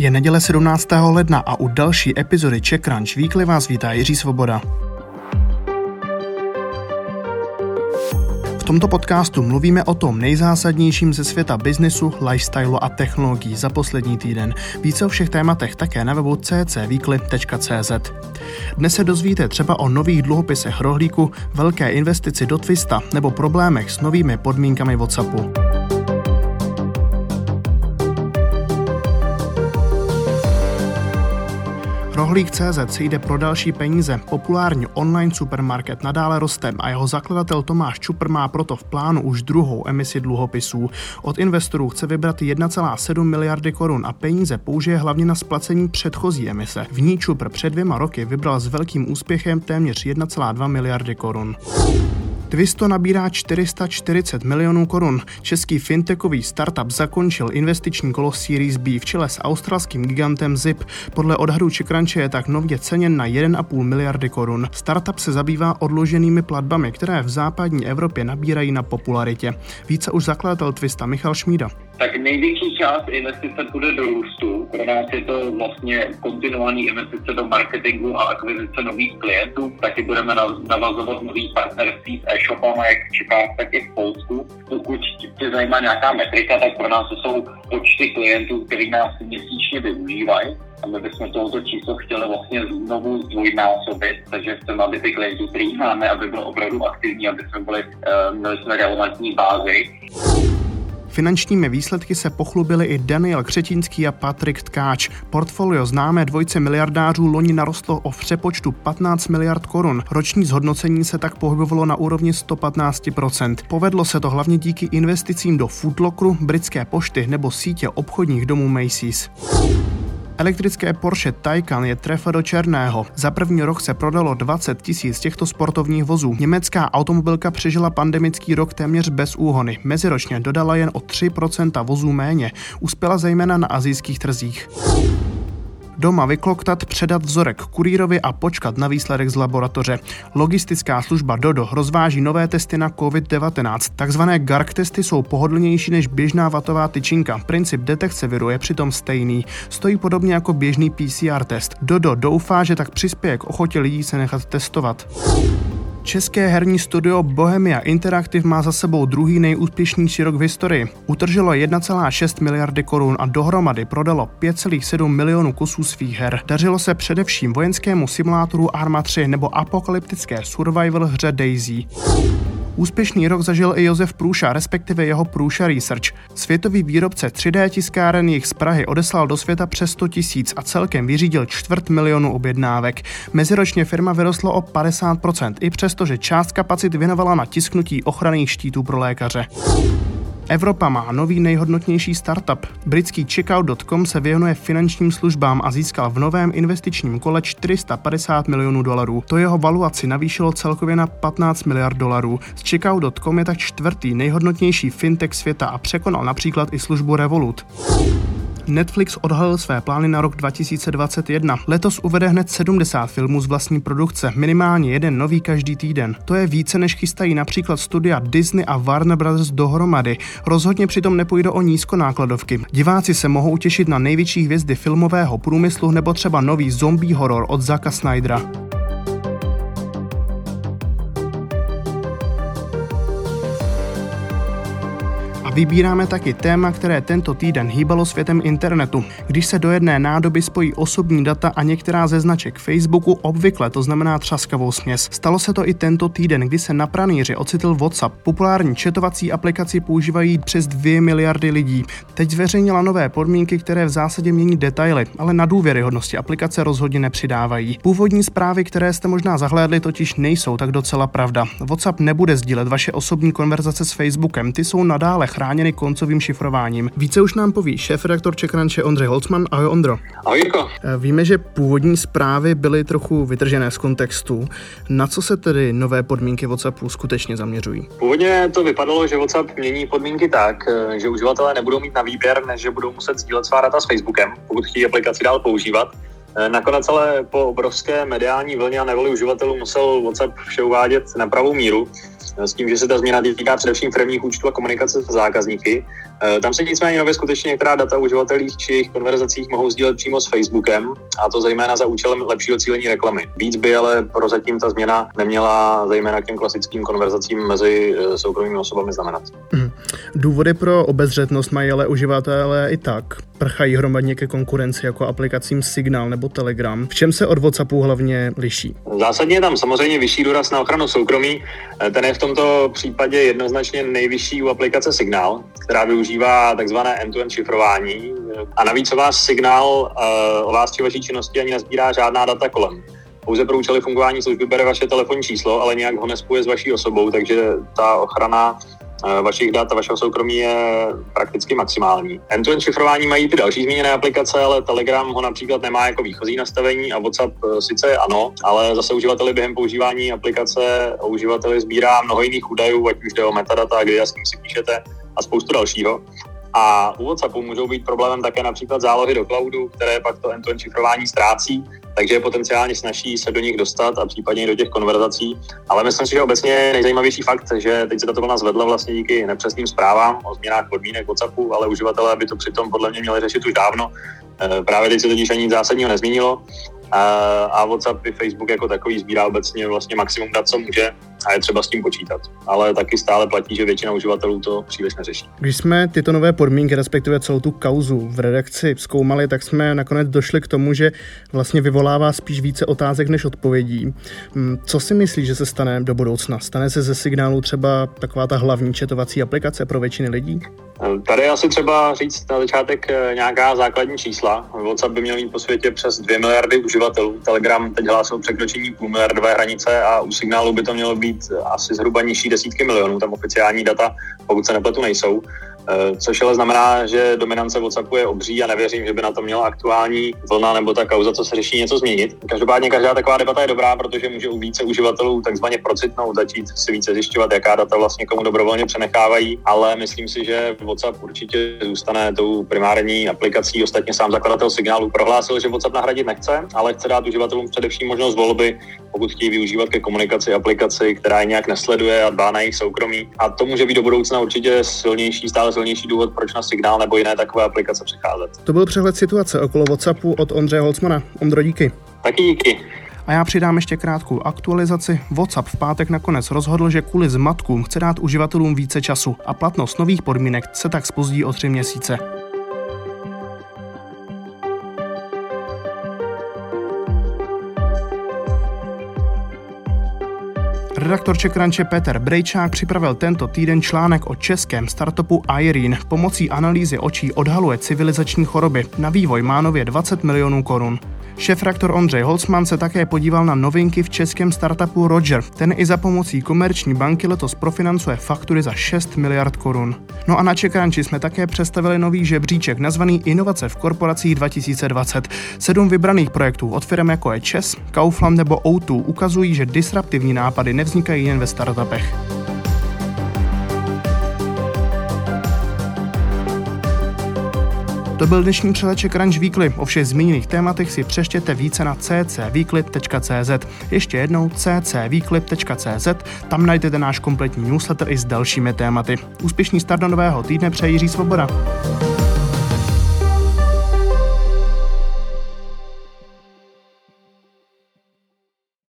Je neděle 17. ledna a u další epizody Czech Crunch Weekly vás vítá Jiří Svoboda. V tomto podcastu mluvíme o tom nejzásadnějším ze světa biznesu, lifestylu a technologií za poslední týden. Více o všech tématech také na webu ccweekly.cz. Dnes se dozvíte třeba o nových dluhopisech rohlíku, velké investici do Twista nebo problémech s novými podmínkami WhatsAppu. Rohlík.cz si jde pro další peníze. Populární online supermarket nadále roste a jeho zakladatel Tomáš Čupr má proto v plánu už druhou emisi dluhopisů. Od investorů chce vybrat 1,7 miliardy korun a peníze použije hlavně na splacení předchozí emise. V ní Čupr před dvěma roky vybral s velkým úspěchem téměř 1,2 miliardy korun. Twisto nabírá 440 milionů korun. Český fintechový startup zakončil investiční kolo Series B v čele s australským gigantem Zip. Podle odhadu Čekranče je tak nově ceněn na 1,5 miliardy korun. Startup se zabývá odloženými platbami, které v západní Evropě nabírají na popularitě. Více už zakladatel Twista Michal Šmída tak největší část investice bude do růstu. Pro nás je to vlastně kontinuální investice do marketingu a akvizice nových klientů. Taky budeme navazovat nový partnerství s e-shopama, jak v Čechách, tak i v Polsku. Pokud tě zajímá nějaká metrika, tak pro nás to jsou počty klientů, který nás měsíčně využívají a my bychom tohoto číslo chtěli vlastně znovu zdvojnásobit, takže chceme, aby ty klienti, který máme, aby byl opravdu aktivní, aby jsme byli, uh, měli jsme relevantní bázi. Finančními výsledky se pochlubili i Daniel Křetínský a Patrik Tkáč. Portfolio známé dvojce miliardářů loni narostlo o přepočtu 15 miliard korun. Roční zhodnocení se tak pohybovalo na úrovni 115%. Povedlo se to hlavně díky investicím do Footlockeru, britské pošty nebo sítě obchodních domů Macy's. Elektrické Porsche Taycan je trefa do černého. Za první rok se prodalo 20 tisíc těchto sportovních vozů. Německá automobilka přežila pandemický rok téměř bez úhony. Meziročně dodala jen o 3% vozů méně. Uspěla zejména na azijských trzích. Doma vykloktat, předat vzorek kurýrovi a počkat na výsledek z laboratoře. Logistická služba Dodo rozváží nové testy na COVID-19. Takzvané GARC testy jsou pohodlnější než běžná vatová tyčinka. Princip detekce viru je přitom stejný. Stojí podobně jako běžný PCR test. Dodo doufá, že tak přispěje k ochotě lidí se nechat testovat. České herní studio Bohemia Interactive má za sebou druhý nejúspěšnější rok v historii. Utržilo 1,6 miliardy korun a dohromady prodalo 5,7 milionů kusů svých her. Dařilo se především vojenskému simulátoru Arma 3 nebo apokalyptické survival hře Daisy. Úspěšný rok zažil i Josef Průša, respektive jeho Průša Research. Světový výrobce 3D tiskáren jich z Prahy odeslal do světa přes 100 tisíc a celkem vyřídil čtvrt milionu objednávek. Meziročně firma vyrostla o 50%, i přesto, že část kapacit věnovala na tisknutí ochranných štítů pro lékaře. Evropa má nový nejhodnotnější startup. Britský checkout.com se věnuje finančním službám a získal v novém investičním kole 450 milionů dolarů. To jeho valuaci navýšilo celkově na 15 miliard dolarů. S checkout.com je tak čtvrtý nejhodnotnější fintech světa a překonal například i službu Revolut. Netflix odhalil své plány na rok 2021. Letos uvede hned 70 filmů z vlastní produkce, minimálně jeden nový každý týden. To je více než chystají například studia Disney a Warner Brothers dohromady. Rozhodně přitom nepůjde o nízkonákladovky. Diváci se mohou těšit na největší hvězdy filmového průmyslu nebo třeba nový zombie horor od Zaka Snydera. Vybíráme taky téma, které tento týden hýbalo světem internetu. Když se do jedné nádoby spojí osobní data a některá ze značek Facebooku, obvykle to znamená třaskavou směs. Stalo se to i tento týden, kdy se na pranýři ocitl WhatsApp. Populární četovací aplikaci používají přes 2 miliardy lidí. Teď zveřejnila nové podmínky, které v zásadě mění detaily, ale na důvěryhodnosti aplikace rozhodně nepřidávají. Původní zprávy, které jste možná zahlédli, totiž nejsou tak docela pravda. WhatsApp nebude sdílet vaše osobní konverzace s Facebookem, ty jsou nadále chráněny koncovým šifrováním. Více už nám poví šéf-redaktor Čekranče Ondřej Holcman. Ahoj Ondro. Ahoj Jirko. Eh, víme, že původní zprávy byly trochu vytržené z kontextu. Na co se tedy nové podmínky WhatsAppu skutečně zaměřují? Původně to vypadalo, že WhatsApp mění podmínky tak, eh, že uživatelé nebudou mít na výběr, než že budou muset sdílet svá data s Facebookem, pokud chtějí aplikaci dál používat. Eh, nakonec ale po obrovské mediální vlně a nevoli uživatelů musel WhatsApp vše uvádět na pravou míru s tím, že se ta změna týká především firmních účtů a komunikace s zákazníky. Tam se nicméně nově skutečně některá data o uživatelích či jejich konverzacích mohou sdílet přímo s Facebookem, a to zejména za účelem lepšího cílení reklamy. Víc by ale prozatím ta změna neměla zejména k těm klasickým konverzacím mezi soukromými osobami znamenat. Mm. Důvody pro obezřetnost mají ale uživatelé i tak. Prchají hromadně ke konkurenci jako aplikacím Signal nebo Telegram. V čem se od WhatsAppu hlavně liší? Zásadně je tam samozřejmě vyšší důraz na ochranu soukromí. Ten je v tomto případě jednoznačně nejvyšší u aplikace Signal, která využívá takzvané end-to-end šifrování. A navíc o vás Signal eh, o vás či vaší činnosti ani nezbírá žádná data kolem pouze pro účely fungování služby bere vaše telefonní číslo, ale nějak ho nespuje s vaší osobou, takže ta ochrana Eh, vašich dat a vašeho soukromí je prakticky maximální. End-to-end šifrování mají ty další zmíněné aplikace, ale Telegram ho například nemá jako výchozí nastavení a WhatsApp eh, sice ano, ale zase uživateli během používání aplikace o uživateli sbírá mnoho jiných údajů, ať už jde o metadata, kde s kým si píšete a spoustu dalšího. A u WhatsAppu můžou být problémem také například zálohy do cloudu, které pak to end-to-end šifrování ztrácí, takže je potenciálně snaží se do nich dostat a případně i do těch konverzací. Ale myslím si, že obecně nejzajímavější fakt, že teď se tato vlna zvedla vlastně díky nepřesným zprávám o změnách podmínek WhatsAppu, ale uživatelé by to přitom podle mě měli řešit už dávno. Eh, právě teď se totiž ani zásadního nezměnilo a WhatsApp i Facebook jako takový sbírá obecně vlastně maximum dat, co může a je třeba s tím počítat. Ale taky stále platí, že většina uživatelů to příliš neřeší. Když jsme tyto nové podmínky, respektive celou tu kauzu v redakci zkoumali, tak jsme nakonec došli k tomu, že vlastně vyvolává spíš více otázek než odpovědí. Hm, co si myslíš, že se stane do budoucna? Stane se ze signálu třeba taková ta hlavní četovací aplikace pro většiny lidí? Tady asi třeba říct na začátek eh, nějaká základní čísla. WhatsApp by měl mít po světě přes 2 miliardy uživatelů. Telegram teď hlásil překročení půl miliardové hranice a u signálu by to mělo být asi zhruba nižší desítky milionů. Tam oficiální data, pokud se nepletu, nejsou. Eh, což ale znamená, že dominance WhatsAppu je obří a nevěřím, že by na to měla aktuální vlna nebo ta kauza, co se řeší, něco změnit. Každopádně každá taková debata je dobrá, protože může u více uživatelů takzvaně procitnout, začít si více zjišťovat, jaká data vlastně komu dobrovolně přenechávají, ale myslím si, že WhatsApp určitě zůstane tou primární aplikací. Ostatně sám zakladatel signálu prohlásil, že WhatsApp nahradit nechce, ale chce dát uživatelům především možnost volby, pokud chtějí využívat ke komunikaci aplikaci, která je nějak nesleduje a dbá na jejich soukromí. A to může být do budoucna určitě silnější, stále silnější důvod, proč na signál nebo jiné takové aplikace přecházet. To byl přehled situace okolo WhatsAppu od Ondřeje Holcmana. Ondro, díky. Taky díky. A já přidám ještě krátkou aktualizaci. WhatsApp v pátek nakonec rozhodl, že kvůli zmatkům chce dát uživatelům více času a platnost nových podmínek se tak spozdí o tři měsíce. Redaktor Čekranče Petr Brejčák připravil tento týden článek o českém startupu Irene. Pomocí analýzy očí odhaluje civilizační choroby. Na vývoj má nově 20 milionů korun. Šéf-rektor Ondřej Holzman se také podíval na novinky v českém startupu Roger. Ten i za pomocí komerční banky letos profinancuje faktury za 6 miliard korun. No a na Čekranči jsme také představili nový žebříček nazvaný Inovace v korporacích 2020. Sedm vybraných projektů od firm jako je ČES, Kaufland nebo O2 ukazují, že disruptivní nápady nevznikají jen ve startupech. To byl dnešní přeleček Crunch Weekly. O všech zmíněných tématech si přeštěte více na ccweekly.cz. Ještě jednou ccweekly.cz, tam najdete náš kompletní newsletter i s dalšími tématy. Úspěšný start do nového týdne přeji Jiří Svoboda.